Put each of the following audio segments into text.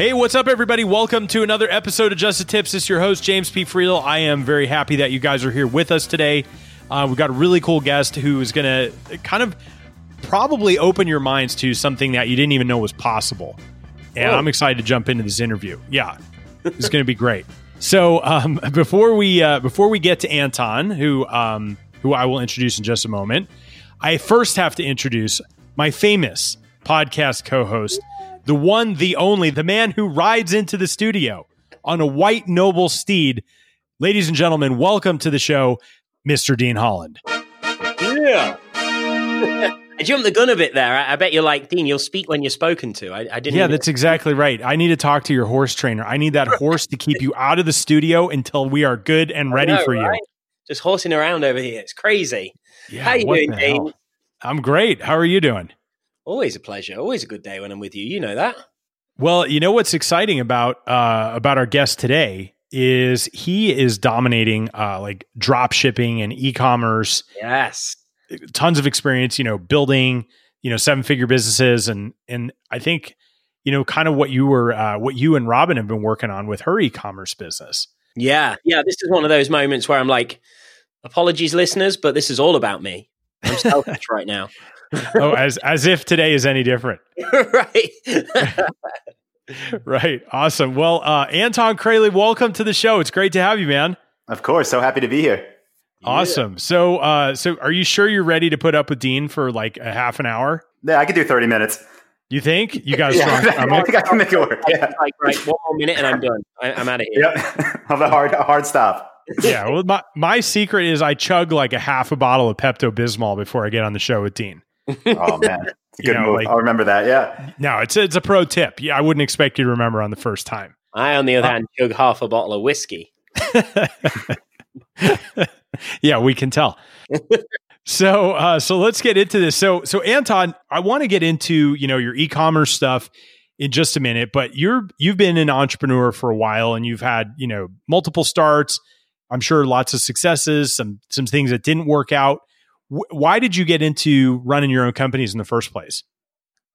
Hey, what's up, everybody? Welcome to another episode of Just the Tips. This is your host, James P. Friel. I am very happy that you guys are here with us today. Uh, we've got a really cool guest who is going to kind of probably open your minds to something that you didn't even know was possible. And Whoa. I'm excited to jump into this interview. Yeah, it's going to be great. So um, before we uh, before we get to Anton, who um, who I will introduce in just a moment, I first have to introduce my famous podcast co-host, the one, the only, the man who rides into the studio on a white noble steed. Ladies and gentlemen, welcome to the show, Mr. Dean Holland. Yeah. I jumped the gun a bit there. I, I, bet you're like, Dean, you'll speak when you're spoken to. I, I didn't. Yeah, that's exactly right. I need to talk to your horse trainer. I need that horse to keep you out of the studio until we are good and ready know, for right? you. Just horsing around over here. It's crazy. Yeah, How you doing, Dean? I'm great. How are you doing? Always a pleasure. Always a good day when I'm with you. You know that. Well, you know what's exciting about uh, about our guest today is he is dominating uh, like drop shipping and e-commerce. Yes, tons of experience. You know, building you know seven figure businesses and and I think you know kind of what you were uh, what you and Robin have been working on with her e-commerce business. Yeah, yeah. This is one of those moments where I'm like, apologies, listeners, but this is all about me. I'm selfish right now oh, as as if today is any different. right. right. Awesome. Well, uh, Anton Kraly, welcome to the show. It's great to have you, man. Of course. So happy to be here. Awesome. Yeah. So, uh, so are you sure you're ready to put up with Dean for like a half an hour? Yeah, I could do 30 minutes. You think you got a strong yeah, I think I can make it work. Yeah. Like, right, one more minute and I'm done. I, am out of here. Yep. Have a hard, a hard stop. Yeah. Well, my, my secret is I chug like a half a bottle of Pepto Bismol before I get on the show with Dean oh man, it's a good you know, move. Like, I'll remember that. Yeah. No, it's a, it's a pro tip. Yeah, I wouldn't expect you to remember on the first time. I, on the other uh, hand, chug half a bottle of whiskey. yeah, we can tell. so, uh, so let's get into this. So, so Anton, I want to get into you know your e-commerce stuff in just a minute, but you're you've been an entrepreneur for a while, and you've had you know multiple starts. I'm sure lots of successes, some some things that didn't work out why did you get into running your own companies in the first place?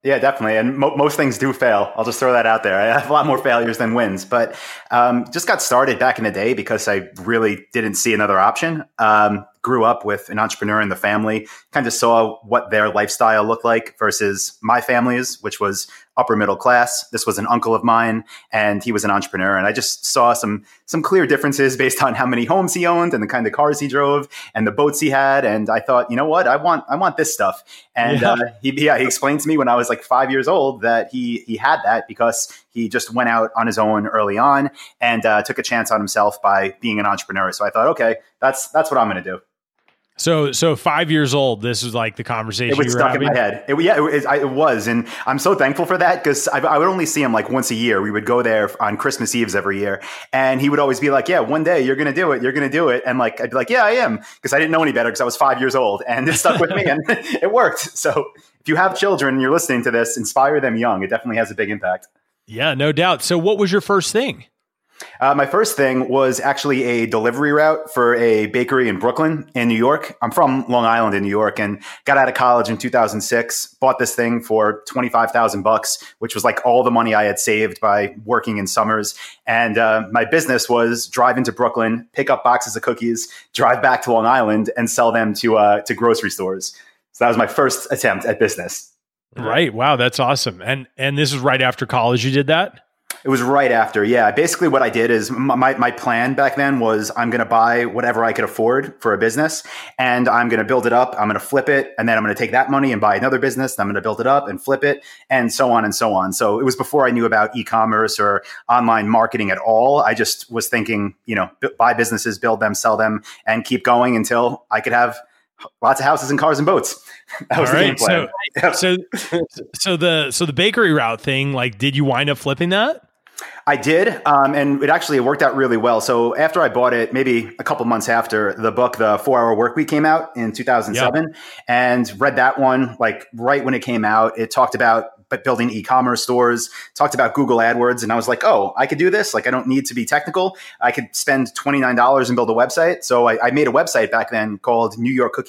Yeah, definitely. And mo- most things do fail. I'll just throw that out there. I have a lot more failures than wins, but um, just got started back in the day because I really didn't see another option. Um, grew up with an entrepreneur in the family, kind of saw what their lifestyle looked like versus my family's, which was upper middle class. This was an uncle of mine, and he was an entrepreneur. And I just saw some some clear differences based on how many homes he owned and the kind of cars he drove and the boats he had. And I thought, you know what, I want I want this stuff. And yeah. Uh, he yeah, he explained to me when I was like five years old that he he had that because he just went out on his own early on and uh, took a chance on himself by being an entrepreneur. So I thought, okay, that's that's what I'm going to do. So, so five years old, this was like the conversation. It was stuck having? in my head. It, yeah, it, it, was, and I'm so thankful for that because I, I, would only see him like once a year. We would go there on Christmas Eves every year, and he would always be like, "Yeah, one day you're going to do it. You're going to do it." And like, I'd be like, "Yeah, I am," because I didn't know any better because I was five years old, and it stuck with me, and it worked. So, if you have children and you're listening to this, inspire them young. It definitely has a big impact. Yeah, no doubt. So, what was your first thing? Uh, my first thing was actually a delivery route for a bakery in Brooklyn, in New York. I'm from Long Island in New York, and got out of college in 2006. Bought this thing for 25,000 bucks, which was like all the money I had saved by working in summers. And uh, my business was drive into Brooklyn, pick up boxes of cookies, drive back to Long Island, and sell them to uh, to grocery stores. So that was my first attempt at business. Right. Wow, that's awesome. And and this was right after college. You did that. It was right after. Yeah. Basically, what I did is my, my plan back then was I'm going to buy whatever I could afford for a business and I'm going to build it up. I'm going to flip it. And then I'm going to take that money and buy another business. I'm going to build it up and flip it and so on and so on. So it was before I knew about e commerce or online marketing at all. I just was thinking, you know, buy businesses, build them, sell them, and keep going until I could have lots of houses and cars and boats. That was All the right, game plan. Yep. So, so the so the bakery route thing, like, did you wind up flipping that? I did, um, and it actually worked out really well. So after I bought it, maybe a couple months after the book, the Four Hour Work Week came out in 2007, and read that one like right when it came out. It talked about but building e-commerce stores, talked about Google AdWords, and I was like, oh, I could do this. Like, I don't need to be technical. I could spend twenty nine dollars and build a website. So I, I made a website back then called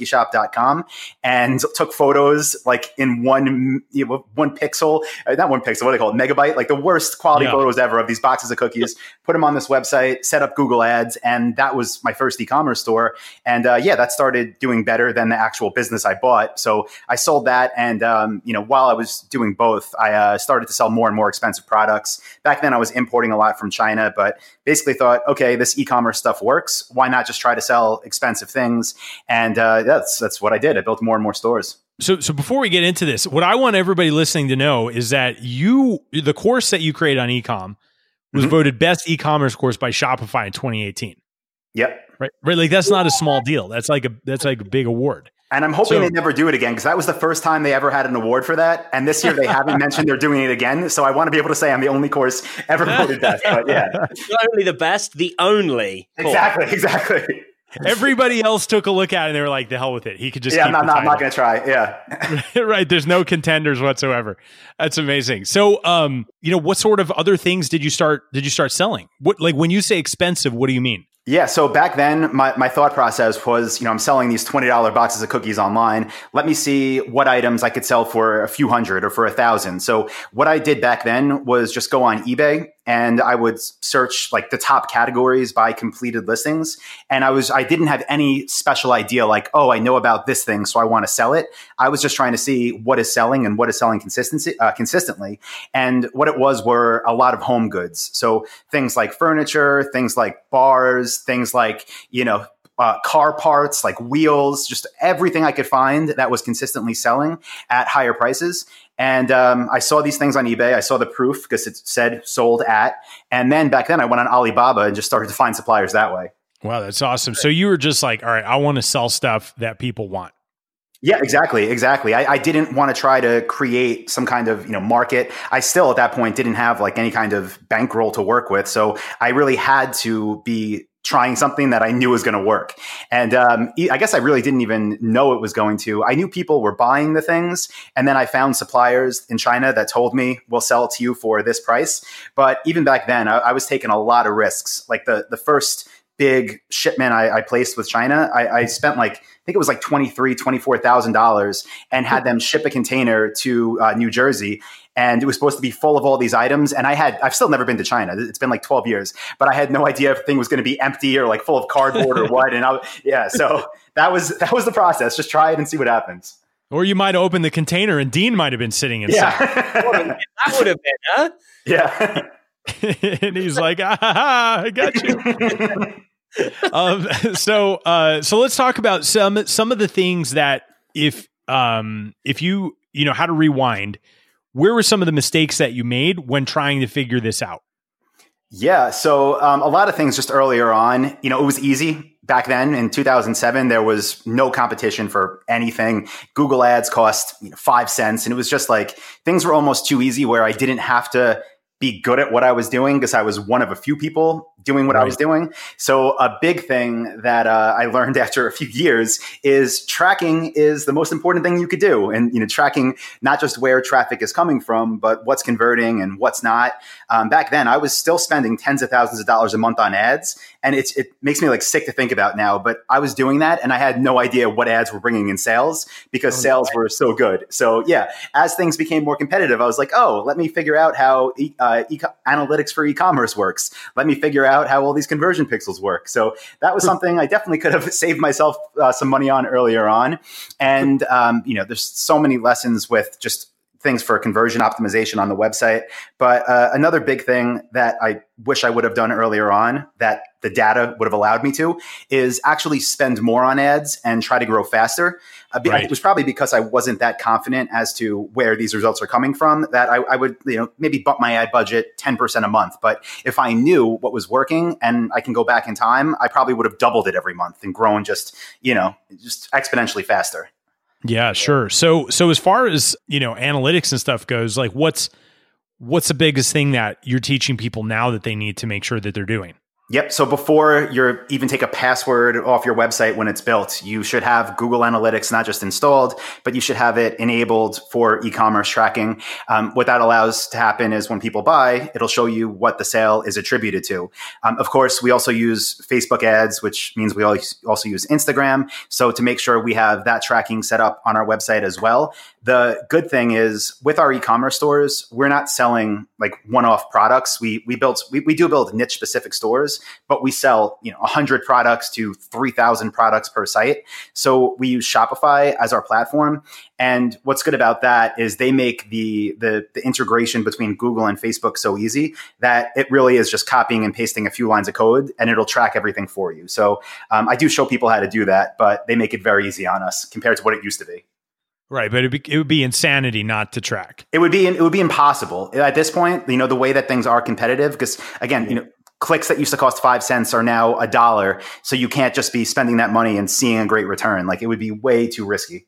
NewYorkCookieShop.com and took photos like in one you know, one pixel, uh, not one pixel, what do they call it, megabyte, like the worst quality Yeah. photos ever of these boxes of cookies. put them on this website, set up Google Ads, and that was my first e-commerce store. And uh, yeah, that started doing better than the actual business I bought. So I sold that, and um, you know, while I was doing both, I uh, started to sell more and more expensive products. Back then, I was importing a lot from China, but basically thought, okay, this e-commerce stuff works. Why not just try to sell expensive things? And uh, that's that's what I did. I built more and more stores. So, so before we get into this, what I want everybody listening to know is that you, the course that you created on ecom, was Mhm. voted best e-commerce course by Shopify in 2018. Yep. Right, right. Like that's not a small deal. That's like a that's like a big award. And I'm hoping So- they never do it again because that was the first time they ever had an award for that. And this year they haven't mentioned they're doing it again. So I want to be able to say I'm the only course ever voted best. But yeah, Not only the best, the only. course. exactly, exactly. Everybody else took a look at it and they were like, "The hell with it." He could just yeah, keep I'm not, the I'm not going to try. Yeah. right. There's no contenders whatsoever. That's amazing. So, um, you know, what sort of other things did you start? Did you start selling? What like when you say expensive? What do you mean? Yeah, so back then, my, my thought process was, you know, I'm selling these $20 boxes of cookies online. Let me see what items I could sell for a few hundred or for a thousand. So what I did back then was just go on eBay and I would search like the top categories by completed listings. And I was, I didn't have any special idea like, oh, I know about this thing, so I want to sell it. I was just trying to see what is selling and what is selling consistency, uh, consistently. And what it was were a lot of home goods. So things like furniture, things like bars, things like, you know, uh, car parts, like wheels, just everything I could find that was consistently selling at higher prices. And um, I saw these things on eBay. I saw the proof because it said sold at. And then back then I went on Alibaba and just started to find suppliers that way. Wow, that's awesome. So you were just like, all right, I want to sell stuff that people want. Yeah, exactly, exactly. I, I didn't want to try to create some kind of you know market. I still at that point didn't have like any kind of bankroll to work with, so I really had to be trying something that I knew was going to work. And um, I guess I really didn't even know it was going to. I knew people were buying the things, and then I found suppliers in China that told me we'll sell it to you for this price. But even back then, I, I was taking a lot of risks. Like the the first big shipment I, I placed with China, I, I spent like I think it was like twenty three, twenty four thousand dollars, and had them ship a container to uh, New Jersey. And it was supposed to be full of all these items. And I had I've still never been to China. It's been like twelve years, but I had no idea if the thing was going to be empty or like full of cardboard or what. And I, yeah, so that was that was the process. Just try it and see what happens. Or you might open the container and Dean might have been sitting inside. Yeah, That would have been, huh? yeah. and he's like, ah, ha, ha, I got you. um, so, uh, so let's talk about some some of the things that if um, if you you know how to rewind, where were some of the mistakes that you made when trying to figure this out? Yeah. So um, a lot of things just earlier on, you know, it was easy back then in 2007. There was no competition for anything. Google ads cost you know, five cents. And it was just like things were almost too easy where I didn't have to be good at what I was doing because I was one of a few people doing what I was doing. So a big thing that uh, I learned after a few years is tracking is the most important thing you could do, and you know tracking not just where traffic is coming from, but what's converting and what's not. Um, back then, I was still spending tens of thousands of dollars a month on ads, and it's it makes me like sick to think about now. But I was doing that, and I had no idea what ads were bringing in sales because Oh, sales were so good. So yeah, as things became more competitive, I was like, oh, let me figure out how e- uh, e- analytics for e-commerce works. Let me figure out how all these conversion pixels work. So that was something I definitely could have saved myself uh, some money on earlier on. And um, you know, there's so many lessons with just things for conversion optimization on the website. But uh, another big thing that I wish I would have done earlier on that the data would have allowed me to is actually spend more on ads and try to grow faster. Uh, right. It was probably because I wasn't that confident as to where these results are coming from that I, I would, you know, maybe bump my ad budget 10% a month. But if I knew what was working and I can go back in time, I probably would have doubled it every month and grown just, you know, just exponentially faster. Yeah, sure. So so as far as, you know, analytics and stuff goes, like what's what's the biggest thing that you're teaching people now that they need to make sure that they're doing? Yep. So before you even take a password off your website when it's built, you should have Google Analytics not just installed, but you should have it enabled for e-commerce tracking. Um, what that allows to happen is when people buy, it'll show you what the sale is attributed to. Um, of course, we also use Facebook ads, which means we also use Instagram. So to make sure we have that tracking set up on our website as well. The good thing is with our e-commerce stores, we're not selling like one-off products. We we built we, we do build niche specific stores, but we sell you know 100 products to 3,000 products per site. So we use Shopify as our platform, and what's good about that is they make the, the the integration between Google and Facebook so easy that it really is just copying and pasting a few lines of code, and it'll track everything for you. So um, I do show people how to do that, but they make it very easy on us compared to what it used to be. Right, but be, it would be insanity not to track. It would be it would be impossible at this point. You know the way that things are competitive because again, you know clicks that used to cost five cents are now a dollar. So you can't just be spending that money and seeing a great return. Like it would be way too risky.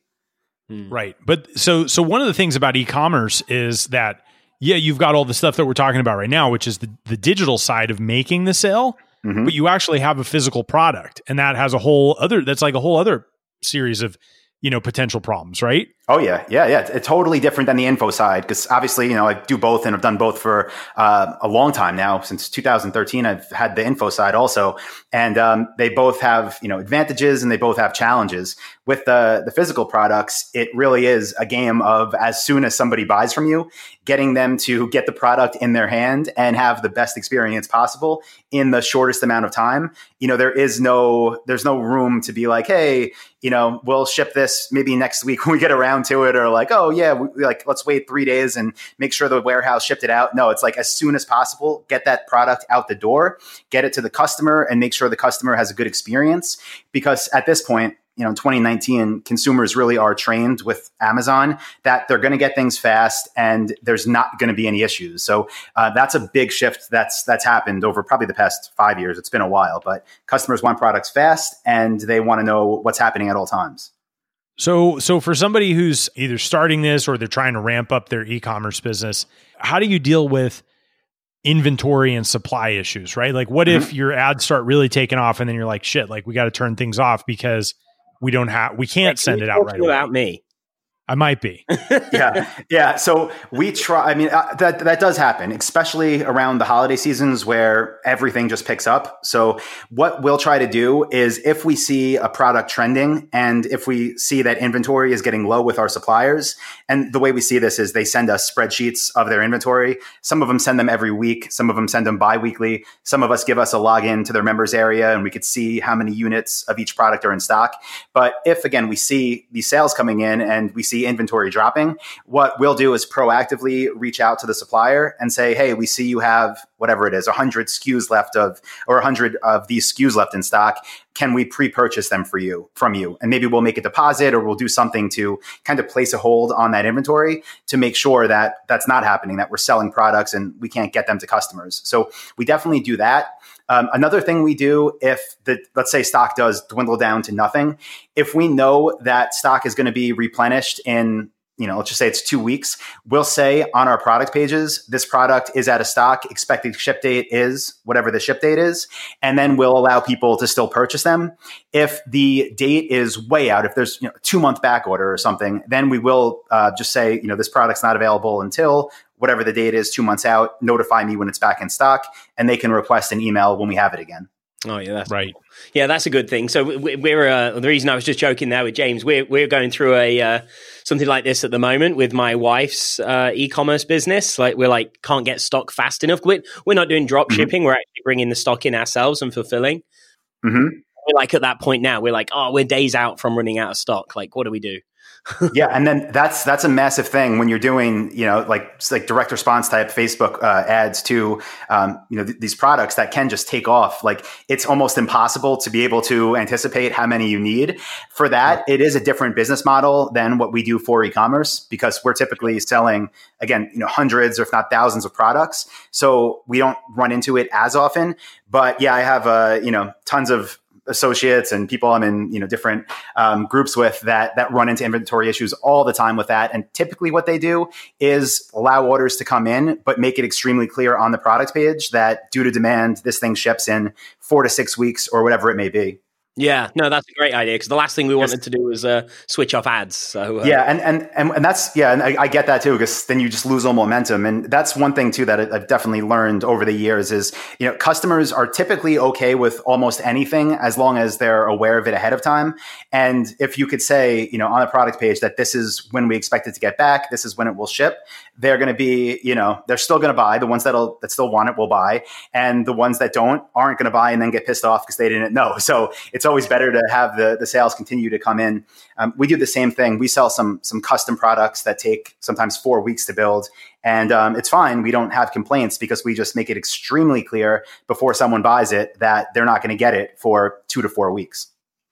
Hmm. Right, but so so one of the things about e-commerce is that yeah, you've got all the stuff that we're talking about right now, which is the the digital side of making the sale. Mm-hmm. But you actually have a physical product, and that has a whole other. That's like a whole other series of you know potential problems right oh yeah. Yeah yeah. It's, totally different than the info side because obviously you know i do both and i've done both for uh, a long time now. Since 2013 i've had the info side also. And um, they both have you know advantages and they both have challenges. With the the physical products it really is a game of as soon as somebody buys from you getting them to get the product in their hand and have the best experience possible in the shortest amount of time. You know there is no there's no room to be like hey you know we'll ship this maybe next week when we get around to it or like oh yeah we, like let's wait three days and make sure the warehouse shipped it out. No it's like as soon as possible get that product out the door get it to the customer and make sure the customer has a good experience. Because at this point you know 2019 consumers really are trained with amazon that they're going to get things fast and there's not going to be any issues. So uh, that's a big shift that's that's happened over probably the past five years. It's been a while but customers want products fast and they want to know what's happening at all times so so for somebody who's either starting this or they're trying to ramp up their e-commerce business how do you deal with inventory and supply issues right? Like what mm-hmm. if your ads start really taking off and then you're like shit like we got to turn things off because we don't have we can't like, send it out right about me I might be. yeah, yeah. So we try. I mean, uh, that that does happen, especially around the holiday seasons where everything just picks up. So what we'll try to do is, if we see a product trending, and if we see that inventory is getting low with our suppliers, and the way we see this is they send us spreadsheets of their inventory. Some of them send them every week. Some of them send them biweekly. Some of us give us a login to their members area, and we could see how many units of each product are in stock. But if again we see these sales coming in, and we see inventory dropping, what we'll do is proactively reach out to the supplier and say, hey, we see you have whatever it is, 100 SKUs left of, or 100 of these SKUs left in stock. Can we pre-purchase them for you, from you? And maybe we'll make a deposit or we'll do something to kind of place a hold on that inventory to make sure that that's not happening, that we're selling products and we can't get them to customers. So we definitely do that. Um, another thing we do if the let's say stock does dwindle down to nothing, if we know that stock is going to be replenished in you know, let's just say it's two weeks. We'll say on our product pages, this product is out of stock. Expected ship date is whatever the ship date is. And then we'll allow people to still purchase them. If the date is way out, if there's you know, two month back order or something, then we will uh, just say, you know, this product's not available until whatever the date is, two months out, notify me when it's back in stock, and they can request an email when we have it again. Oh yeah, that's right. Cool. Yeah, that's a good thing. So we're uh, the reason I was just joking there with James. We're we're going through a uh, something like this at the moment with my wife's uh, e-commerce business. Like we're like can't get stock fast enough. We're we're not doing drop mm-hmm. shipping. We're actually bringing the stock in ourselves and fulfilling. Mm-hmm. We're like at that point now. We're like, oh, we're days out from running out of stock. Like, what do we do? Yeah, and then that's that's a massive thing when you're doing you know like like direct response type Facebook uh, ads to um, you know th- these products that can just take off. Like it's almost impossible to be able to anticipate how many you need. For that, it is a different business model than what we do for e-commerce because we're typically selling again you know hundreds or if not thousands of products, so we don't run into it as often. But yeah, I have uh, you know tons of associates and people I'm in, you know, different um, groups with that that run into inventory issues all the time with that. And typically, what they do is allow orders to come in, but make it extremely clear on the product page that due to demand, this thing ships in four to six weeks or whatever it may be. Yeah, no, that's a great idea because the last thing we wanted to do was uh, switch off ads. So uh, yeah, and, and and and that's yeah, and I, I get that too because then you just lose all momentum, and that's one thing too that I've definitely learned over the years is you know customers are typically okay with almost anything as long as they're aware of it ahead of time, and if you could say you know on the product page that this is when we expect it to get back, this is when it will ship, they're going to be you know they're still going to buy the ones that'll that still want it will buy, and the ones that don't aren't going to buy and then get pissed off because they didn't know. So it's always better to have the, the sales continue to come in. Um, we do the same thing. We sell some some custom products that take sometimes four weeks to build, and um, it's fine. We don't have complaints because we just make it extremely clear before someone buys it that they're not going to get it for two to four weeks.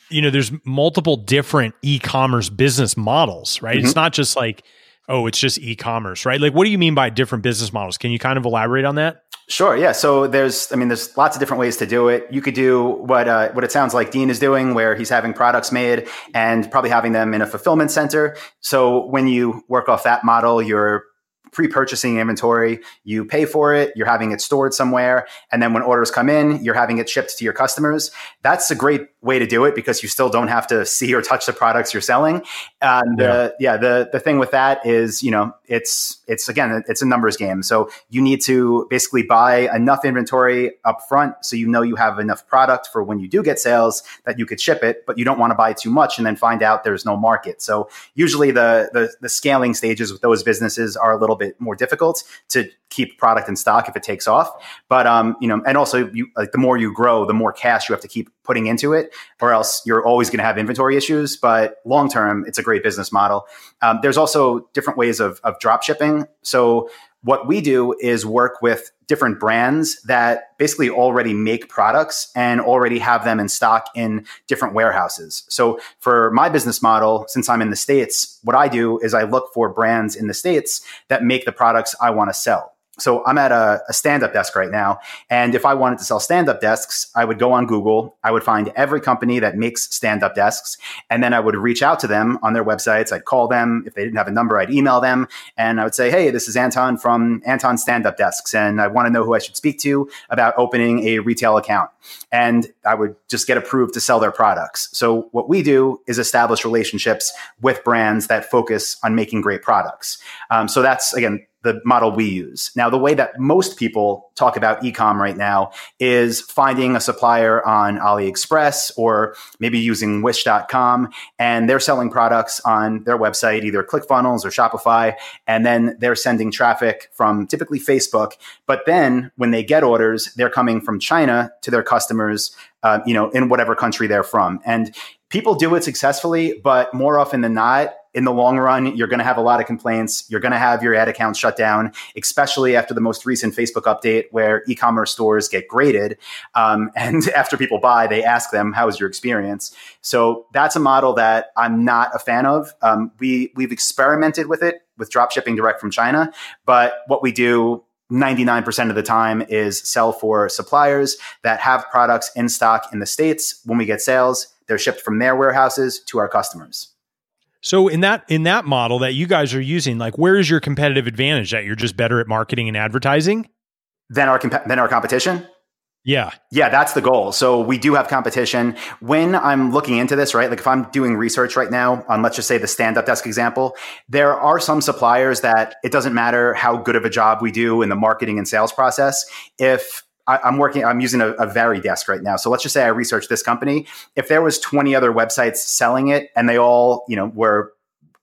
You know, there's multiple different e-commerce business models, right? Mm-hmm. It's not just like oh, it's just e-commerce, right? Like, what do you mean by different business models? Can you kind of elaborate on that? Sure. Yeah. So there's, I mean, there's lots of different ways to do it. You could do what uh, what it sounds like Dean is doing, where he's having products made and probably having them in a fulfillment center. So when you work off that model, you're pre-purchasing inventory you pay for it you're having it stored somewhere and then when orders come in you're having it shipped to your customers. That's a great way to do it because you still don't have to see or touch the products you're selling. And yeah, uh, yeah the, the thing with that is you know it's it's again it's a numbers game. So you need to basically buy enough inventory up front so you know you have enough product for when you do get sales that you could ship it but you don't want to buy too much and then find out there's no market. So usually the the, the scaling stages with those businesses are a little bit more difficult to keep product in stock if it takes off. But um, you know, and also you like the more you grow, the more cash you have to keep putting into it, or else you're always going to have inventory issues. But long term, it's a great business model. Um, there's also different ways of, of drop shipping. So what we do is work with different brands that basically already make products and already have them in stock in different warehouses. So for my business model, since I'm in the States, what I do is I look for brands in the States that make the products I want to sell so I'm at a, a stand up desk right now. And if I wanted to sell stand up desks, I would go on Google. I would find every company that makes stand up desks. And then I would reach out to them on their websites. I'd call them. If they didn't have a number, I'd email them. And I would say, Hey, this is Anton from Anton Stand Up Desks. And I want to know who I should speak to about opening a retail account. And I would just get approved to sell their products. So what we do is establish relationships with brands that focus on making great products. Um, so that's, again, the model we use. Now, the way that most people talk about ecom right now is finding a supplier on AliExpress or maybe using wish.com and they're selling products on their website, either ClickFunnels or Shopify, and then they're sending traffic from typically Facebook. But then when they get orders, they're coming from China to their customers, uh, you know, in whatever country they're from. And people do it successfully, but more often than not, in the long run, you're going to have a lot of complaints. You're going to have your ad accounts shut down, especially after the most recent Facebook update where e commerce stores get graded. Um, and after people buy, they ask them, How was your experience? So that's a model that I'm not a fan of. Um, we, we've experimented with it with drop shipping direct from China, but what we do 99% of the time is sell for suppliers that have products in stock in the States. When we get sales, they're shipped from their warehouses to our customers. So in that in that model that you guys are using, like where is your competitive advantage that you're just better at marketing and advertising than our comp- than our competition? Yeah. Yeah, that's the goal. So we do have competition. When I'm looking into this, right? Like if I'm doing research right now on let's just say the stand up desk example, there are some suppliers that it doesn't matter how good of a job we do in the marketing and sales process. If I, am working, I'm using a, a Varidesk right now. So let's just say I researched this company. If there was 20 other websites selling it and they all, you know, were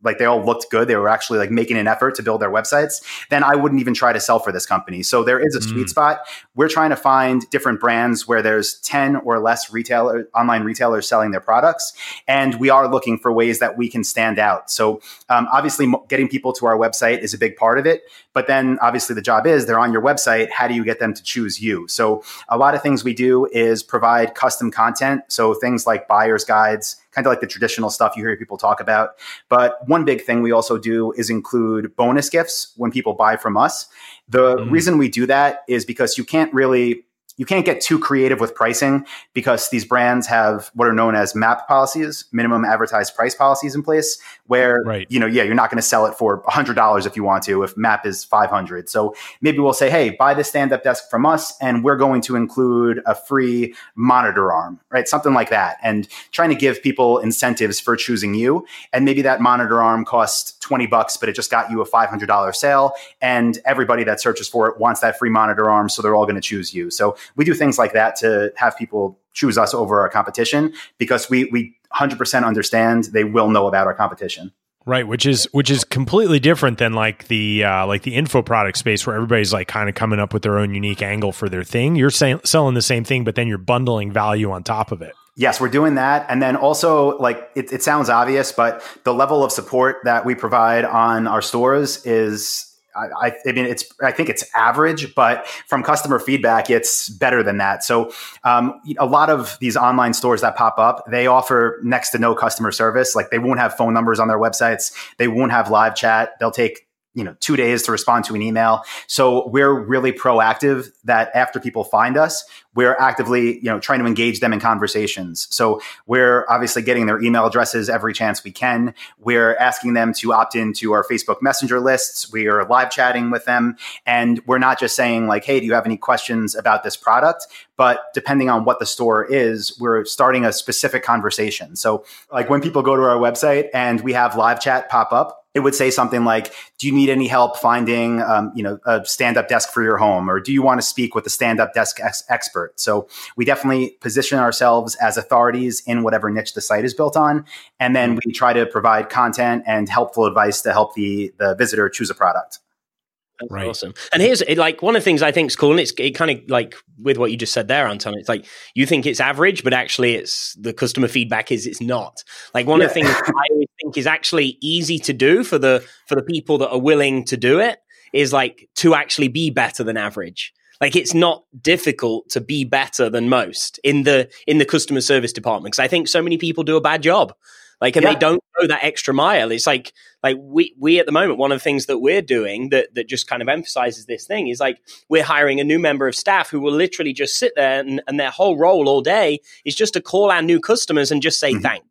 like they all looked good, they were actually like making an effort to build their websites, then I wouldn't even try to sell for this company. So there is a mm. sweet spot. We're trying to find different brands where there's 10 or less retailer online retailers selling their products. And we are looking for ways that we can stand out. So um, obviously getting people to our website is a big part of it. But then obviously the job is they're on your website. How do you get them to choose you? So a lot of things we do is provide custom content. So things like buyer's guides, kind of like the traditional stuff you hear people talk about. But one big thing we also do is include bonus gifts when people buy from us. The mm-hmm. reason we do that is because you can't really you can't get too creative with pricing because these brands have what are known as MAP policies, minimum advertised price policies in place, where right. you know, yeah, you're not going to sell it for $100 if you want to if MAP is 500. So maybe we'll say, "Hey, buy the stand-up desk from us and we're going to include a free monitor arm." Right? Something like that. And trying to give people incentives for choosing you, and maybe that monitor arm costs 20 bucks, but it just got you a $500 sale and everybody that searches for it wants that free monitor arm, so they're all going to choose you. So we do things like that to have people choose us over our competition because we we 100% understand they will know about our competition. Right, which is which is completely different than like the uh, like the info product space where everybody's like kind of coming up with their own unique angle for their thing. You're selling the same thing, but then you're bundling value on top of it. Yes, we're doing that, and then also like it, it sounds obvious, but the level of support that we provide on our stores is I, I, mean, it's I think it's average, but from customer feedback, it's better than that. So, um, a lot of these online stores that pop up, they offer next to no customer service. Like they won't have phone numbers on their websites, they won't have live chat. They'll take you know two days to respond to an email. So we're really proactive that after people find us we're actively you know trying to engage them in conversations. So we're obviously getting their email addresses every chance we can. We're asking them to opt into our facebook messenger lists. We are live chatting with them. And we're not just saying like hey do you have any questions about this product? But depending on what the store is we're starting a specific conversation. So like when people go to our website and we have live chat pop up it would say something like, "Do you need any help finding, um, you know, a stand-up desk for your home, or do you want to speak with a stand-up desk ex- expert?" So we definitely position ourselves as authorities in whatever niche the site is built on, and then we try to provide content and helpful advice to help the the visitor choose a product. That's right. awesome. And here's like one of the things I think is cool, and it's it kind of like with what you just said there, Anton. It's like you think it's average, but actually, it's the customer feedback is it's not. Like one yeah. of the things I always think is actually easy to do for the for the people that are willing to do it is like to actually be better than average. Like it's not difficult to be better than most in the in the customer service department because I think so many people do a bad job. Like, and yeah. they don't go that extra mile. It's like, like we, we at the moment, one of the things that we're doing that, that just kind of emphasizes this thing is like, we're hiring a new member of staff who will literally just sit there and, and their whole role all day is just to call our new customers and just say mm-hmm. thanks.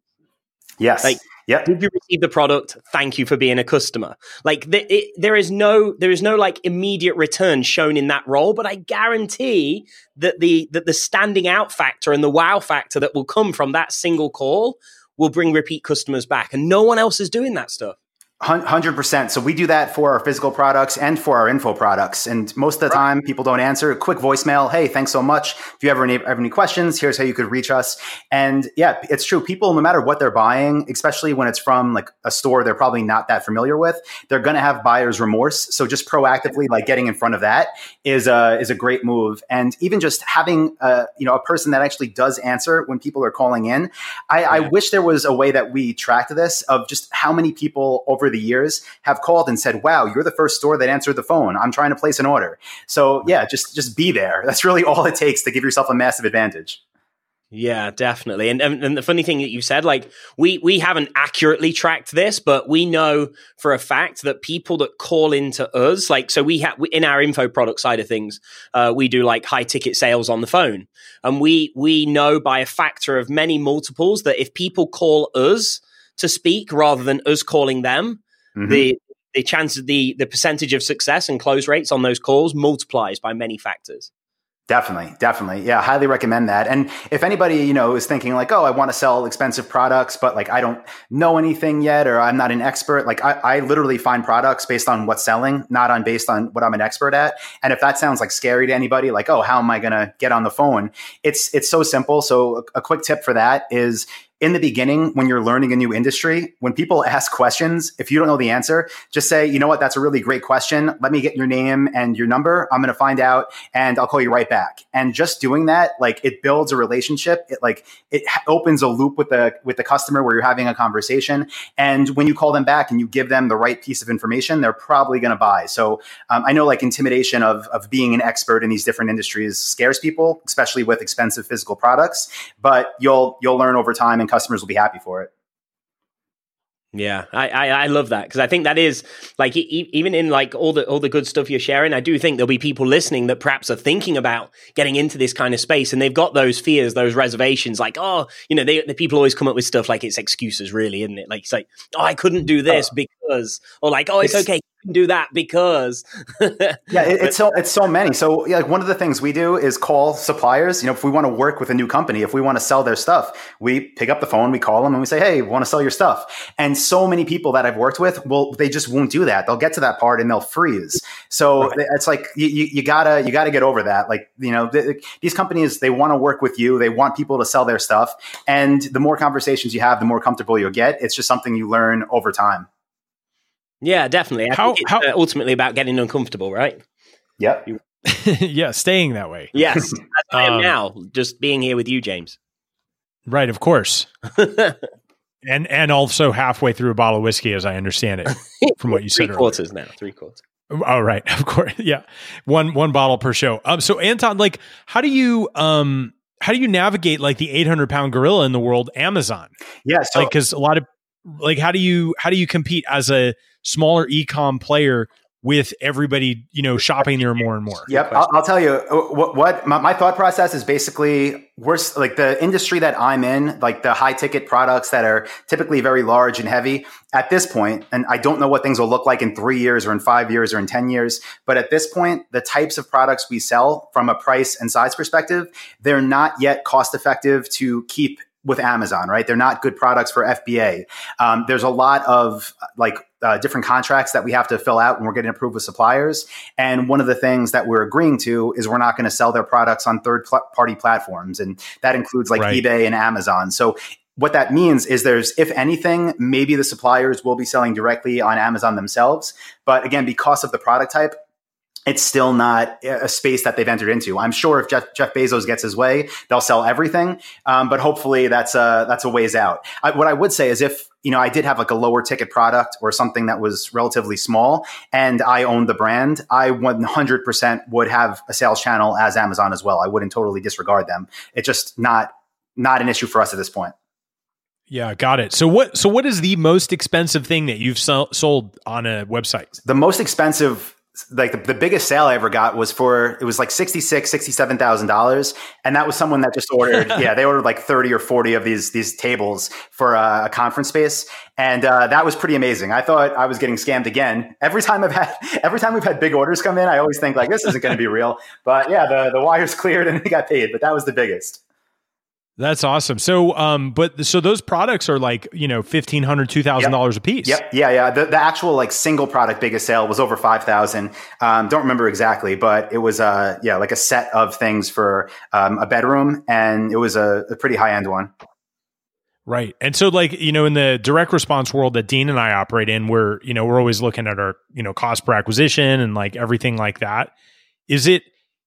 Yes. Like, yeah. Did you receive the product? Thank you for being a customer. Like the, it, there is no there is no like immediate return shown in that role, but I guarantee that the that the standing out factor and the wow factor that will come from that single call will bring repeat customers back. And no one else is doing that stuff. Hundred percent. So we do that for our physical products and for our info products. And most of the time, people don't answer. A quick voicemail. Hey, thanks so much. If you ever have any questions, here's how you could reach us. And yeah, it's true. People, no matter what they're buying, especially when it's from like a store they're probably not that familiar with, they're going to have buyer's remorse. So just proactively, like getting in front of that is a is a great move. And even just having a you know a person that actually does answer when people are calling in. I, yeah. I wish there was a way that we tracked this of just how many people over the years have called and said, "Wow, you're the first store that answered the phone. I'm trying to place an order." So yeah, just just be there. That's really all it takes to give yourself a massive advantage. Yeah, definitely. And, and, and the funny thing that you said, like we we haven't accurately tracked this, but we know for a fact that people that call into us, like so, we have in our info product side of things, uh, we do like high ticket sales on the phone, and we we know by a factor of many multiples that if people call us to speak rather than us calling them, mm-hmm. the the chance of the the percentage of success and close rates on those calls multiplies by many factors. Definitely, definitely. Yeah, highly recommend that. And if anybody, you know, is thinking like, oh, I want to sell expensive products, but like I don't know anything yet or I'm not an expert, like I, I literally find products based on what's selling, not on based on what I'm an expert at. And if that sounds like scary to anybody, like, oh, how am I gonna get on the phone? It's it's so simple. So a, a quick tip for that is in the beginning, when you're learning a new industry, when people ask questions, if you don't know the answer, just say, you know what, that's a really great question. Let me get your name and your number. I'm going to find out and I'll call you right back. And just doing that, like it builds a relationship. It like, it opens a loop with the, with the customer where you're having a conversation. And when you call them back and you give them the right piece of information, they're probably going to buy. So um, I know like intimidation of, of being an expert in these different industries scares people, especially with expensive physical products, but you'll, you'll learn over time and customers will be happy for it. Yeah, I, I, I love that because I think that is like e- even in like all the all the good stuff you're sharing. I do think there'll be people listening that perhaps are thinking about getting into this kind of space, and they've got those fears, those reservations. Like, oh, you know, they, the people always come up with stuff like it's excuses, really, isn't it? Like, it's like, oh, I couldn't do this oh. Because, or like, oh, it's, it's okay, you can do that because. Yeah it, it's so it's so many. So yeah, like one of the things we do is call suppliers you know if we want to work with a new company if we want to sell their stuff we pick up the phone we call them and we say hey want to sell your stuff? And so many people that i've worked with well they just won't do that. They'll get to that part and they'll freeze. So right. it's like you, you, gotta you gotta get over that. Like you know these companies they want to work with you. They want people to sell their stuff. And the more conversations you have the more comfortable you'll get. It's just something you learn over time yeah, definitely. I how, how, uh, ultimately about getting uncomfortable, right? Yep. yeah, staying that way. Yes, as I am um, now, just being here with you, James. Right, of course. and and also halfway through a bottle of whiskey, as I understand it, from what you said. Three quarters now. Three quarters. Oh right, of course. Yeah, one one bottle per show. Um, so Anton, like, how do you um how do you navigate like the eight hundred pound gorilla in the world, Amazon? Yeah, so because a lot of like how do you how do you compete as a smaller ecom player with everybody, you know, shopping there more and more. Yep, I'll, I'll, tell you uh, what. what my, my, thought process is basically we're like the industry that I'm in, like the high ticket products that are typically very large and heavy. At this point, and I don't know what things will look like in three years or in five years or in ten years, but at this point, the types of products we sell from a price and size perspective, they're not yet cost effective to keep with Amazon, right? They're not good products for FBA. Um, there's a lot of like uh, different contracts that we have to fill out when we're getting approved with suppliers. And one of the things that we're agreeing to is we're not going to sell their products on third pl- party platforms. And that includes like right. eBay and Amazon. So what that means is there's, if anything, maybe the suppliers will be selling directly on Amazon themselves. But again, because of the product type, it's still not a space that they've entered into. I'm sure if Jeff, Jeff Bezos gets his way, they'll sell everything. Um, but hopefully that's a, that's a ways out. I, what I would say is if, you know, I did have like a lower ticket product or something that was relatively small and I owned the brand, I 100% would have a sales channel as Amazon as well. I wouldn't totally disregard them. It's just not, not an issue for us at this point. Yeah, got it. So what so what is the most expensive thing that you've sold on a website? The most expensive like the, the biggest sale I ever got was for it was like sixty six, sixty seven thousand dollars, and that was someone that just ordered. yeah, they ordered like thirty or forty of these these tables for a, a conference space, and uh, that was pretty amazing. I thought I was getting scammed again. Every time I've had, every time we've had big orders come in, I always think like this isn't going to be real. But yeah, the the wires cleared and we got paid. But that was the biggest. That's awesome. So, um, but so those products are like you know fifteen hundred, two thousand dollars a piece. Yep. Yeah, yeah. The, the actual like single product biggest sale was over five thousand. Um, don't remember exactly, but it was uh yeah like a set of things for um, a bedroom, and it was a, a pretty high end one. Right. And so like, you know, in the direct response world that Dean and I operate in, we're, you know, we're always looking at our, you know, cost per acquisition and like everything like that. Is it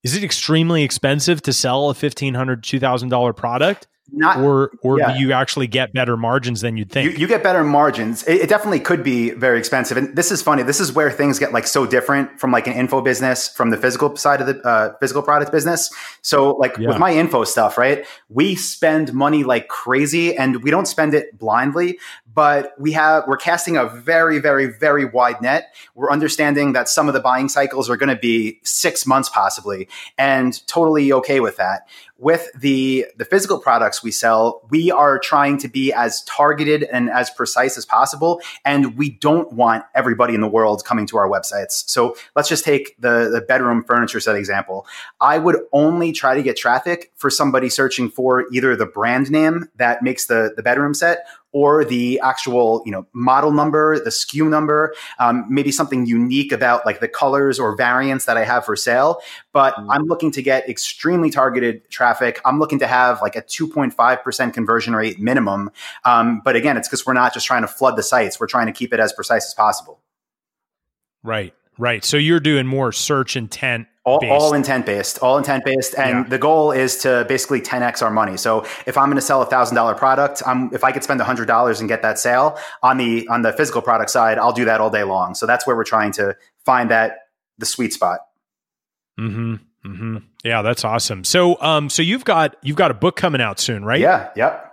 is it extremely expensive to sell a $1500 $2000 product? Not or or yeah. do you actually get better margins than you'd think? You, you get better margins. It, it, definitely could be very expensive. And this is funny. This is where things get like so different from like an info business from the physical side of the uh, physical product business. So like yeah. with my info stuff right we spend money like crazy and we don't spend it blindly but we have we're casting a very very very wide net we're understanding that some of the buying cycles are going to be six months possibly and totally okay with that with the the physical products we sell, we are trying to be as targeted and as precise as possible, and we don't want everybody in the world coming to our websites. So let's just take the the bedroom furniture set example. I would only try to get traffic for somebody searching for either the brand name that makes the the bedroom set or the actual you know model number, the SKU number, um, maybe something unique about like the colors or variants that I have for sale. But mm-hmm. I'm looking to get extremely targeted traffic. I'm looking to have like a 2.5% conversion rate minimum. Um, but again, it's because we're not just trying to flood the sites; we're trying to keep it as precise as possible. Right. Right. So you're doing more search intent. All, all intent based, all intent based, and yeah. the goal is to basically 10x our money. So if I'm going to sell a thousand dollar product, I'm, if I could spend a hundred dollars and get that sale on the on the physical product side, I'll do that all day long. So that's where we're trying to find that the sweet spot. Hmm. Hmm. Yeah, that's awesome. So, um, so you've got you've got a book coming out soon, right? Yeah. Yep.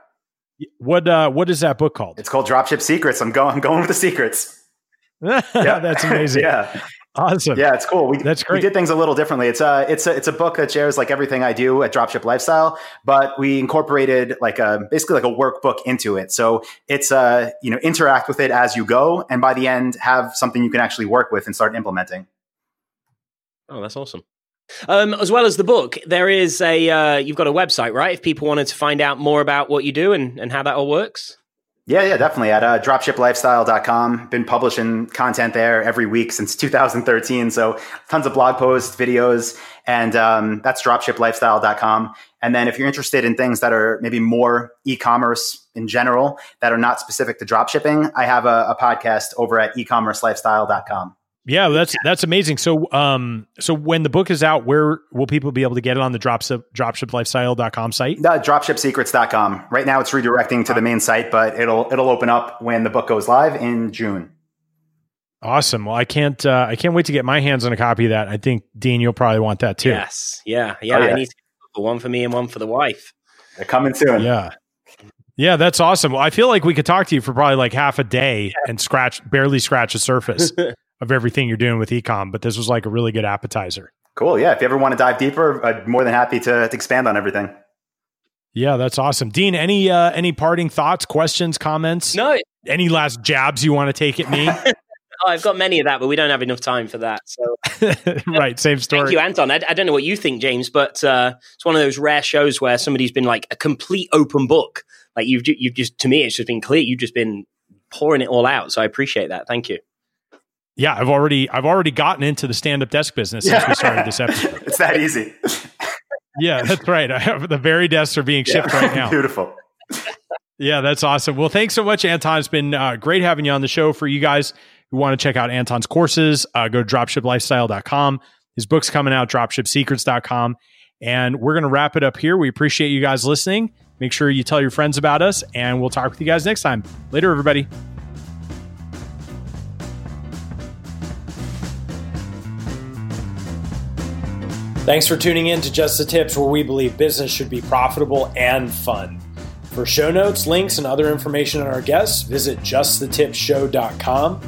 What uh, what is that book called? It's called Dropship Secrets. I'm going. I'm going with the secrets. yeah. That's amazing. yeah. Awesome. Yeah, it's cool. We, That's great. We did things a little differently. It's a it's a it's a book that shares like everything I do at Dropship Lifestyle, but we incorporated like a basically like a workbook into it. So it's a you know interact with it as you go, and by the end have something you can actually work with and start implementing. Oh, that's awesome. Um, as well as the book, there is a uh, you've got a website, right? If people wanted to find out more about what you do and, and how that all works. Yeah, yeah, definitely. At uh, dropshiplifestyle.com. Been publishing content there every week since 2013. So tons of blog posts, videos, and um, that's dropshiplifestyle.com. And then if you're interested in things that are maybe more e-commerce in general that are not specific to dropshipping, I have a, a podcast over at ecommercelifestyle.com. Yeah, that's that's amazing. So um so when the book is out, where will people be able to get it on the dropship dropshiplifestyle.com site? The dropshipsecrets.com. Right now it's redirecting to the main site, but it'll it'll open up when the book goes live in June. Awesome. Well, I can't uh, I can't wait to get my hands on a copy of that. I think Dean you'll probably want that too. Yes. Yeah. Yeah, oh, yeah. I need one for me and one for the wife. They're coming soon. Yeah. Yeah, that's awesome. Well, I feel like we could talk to you for probably like half a day yeah. and scratch barely scratch the surface. of everything you're doing with ecom, but this was like a really good appetizer. Cool. Yeah. If you ever want to dive deeper, I'm more than happy to, to expand on everything. Yeah, that's awesome. Dean, any uh, any parting thoughts, questions, comments? No. Any last jabs you want to take at me? oh, I've got many of that, but we don't have enough time for that. So, right, same story. Thank you, Anton. I, I, don't know what you think, James, but uh, it's one of those rare shows where somebody's been like a complete open book. Like you've you've just to me, it's just been clear. You've just been pouring it all out. So I appreciate that. Thank you. Yeah, I've already I've already gotten into the stand up desk business since we started this episode. it's that easy. yeah, that's right. I have the Varidesks are being shipped yeah. right now. Beautiful. Yeah, that's awesome. Well, thanks so much, Anton. It's been uh, great having you on the show. For you guys who want to check out Anton's courses, uh, go to dropshiplifestyle.com. His book's coming out, dropshipsecrets.com. And we're going to wrap it up here. We appreciate you guys listening. Make sure you tell your friends about us, and we'll talk with you guys next time. Later, everybody. Thanks for tuning in to Just the Tips, where we believe business should be profitable and fun. For show notes, links, and other information on our guests, visit justthetipshow.com.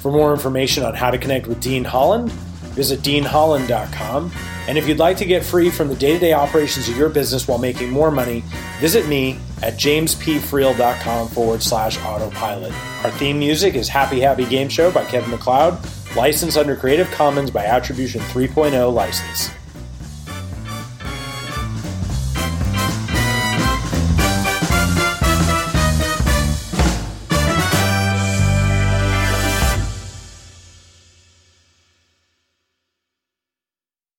For more information on how to connect with Dean Holland, visit deanholland.com. And if you'd like to get free from the day to day operations of your business while making more money, visit me at jamespfriel.com forward slash autopilot. Our theme music is Happy Happy Game Show by Kevin MacLeod, licensed under Creative Commons by Attribution 3.0 license.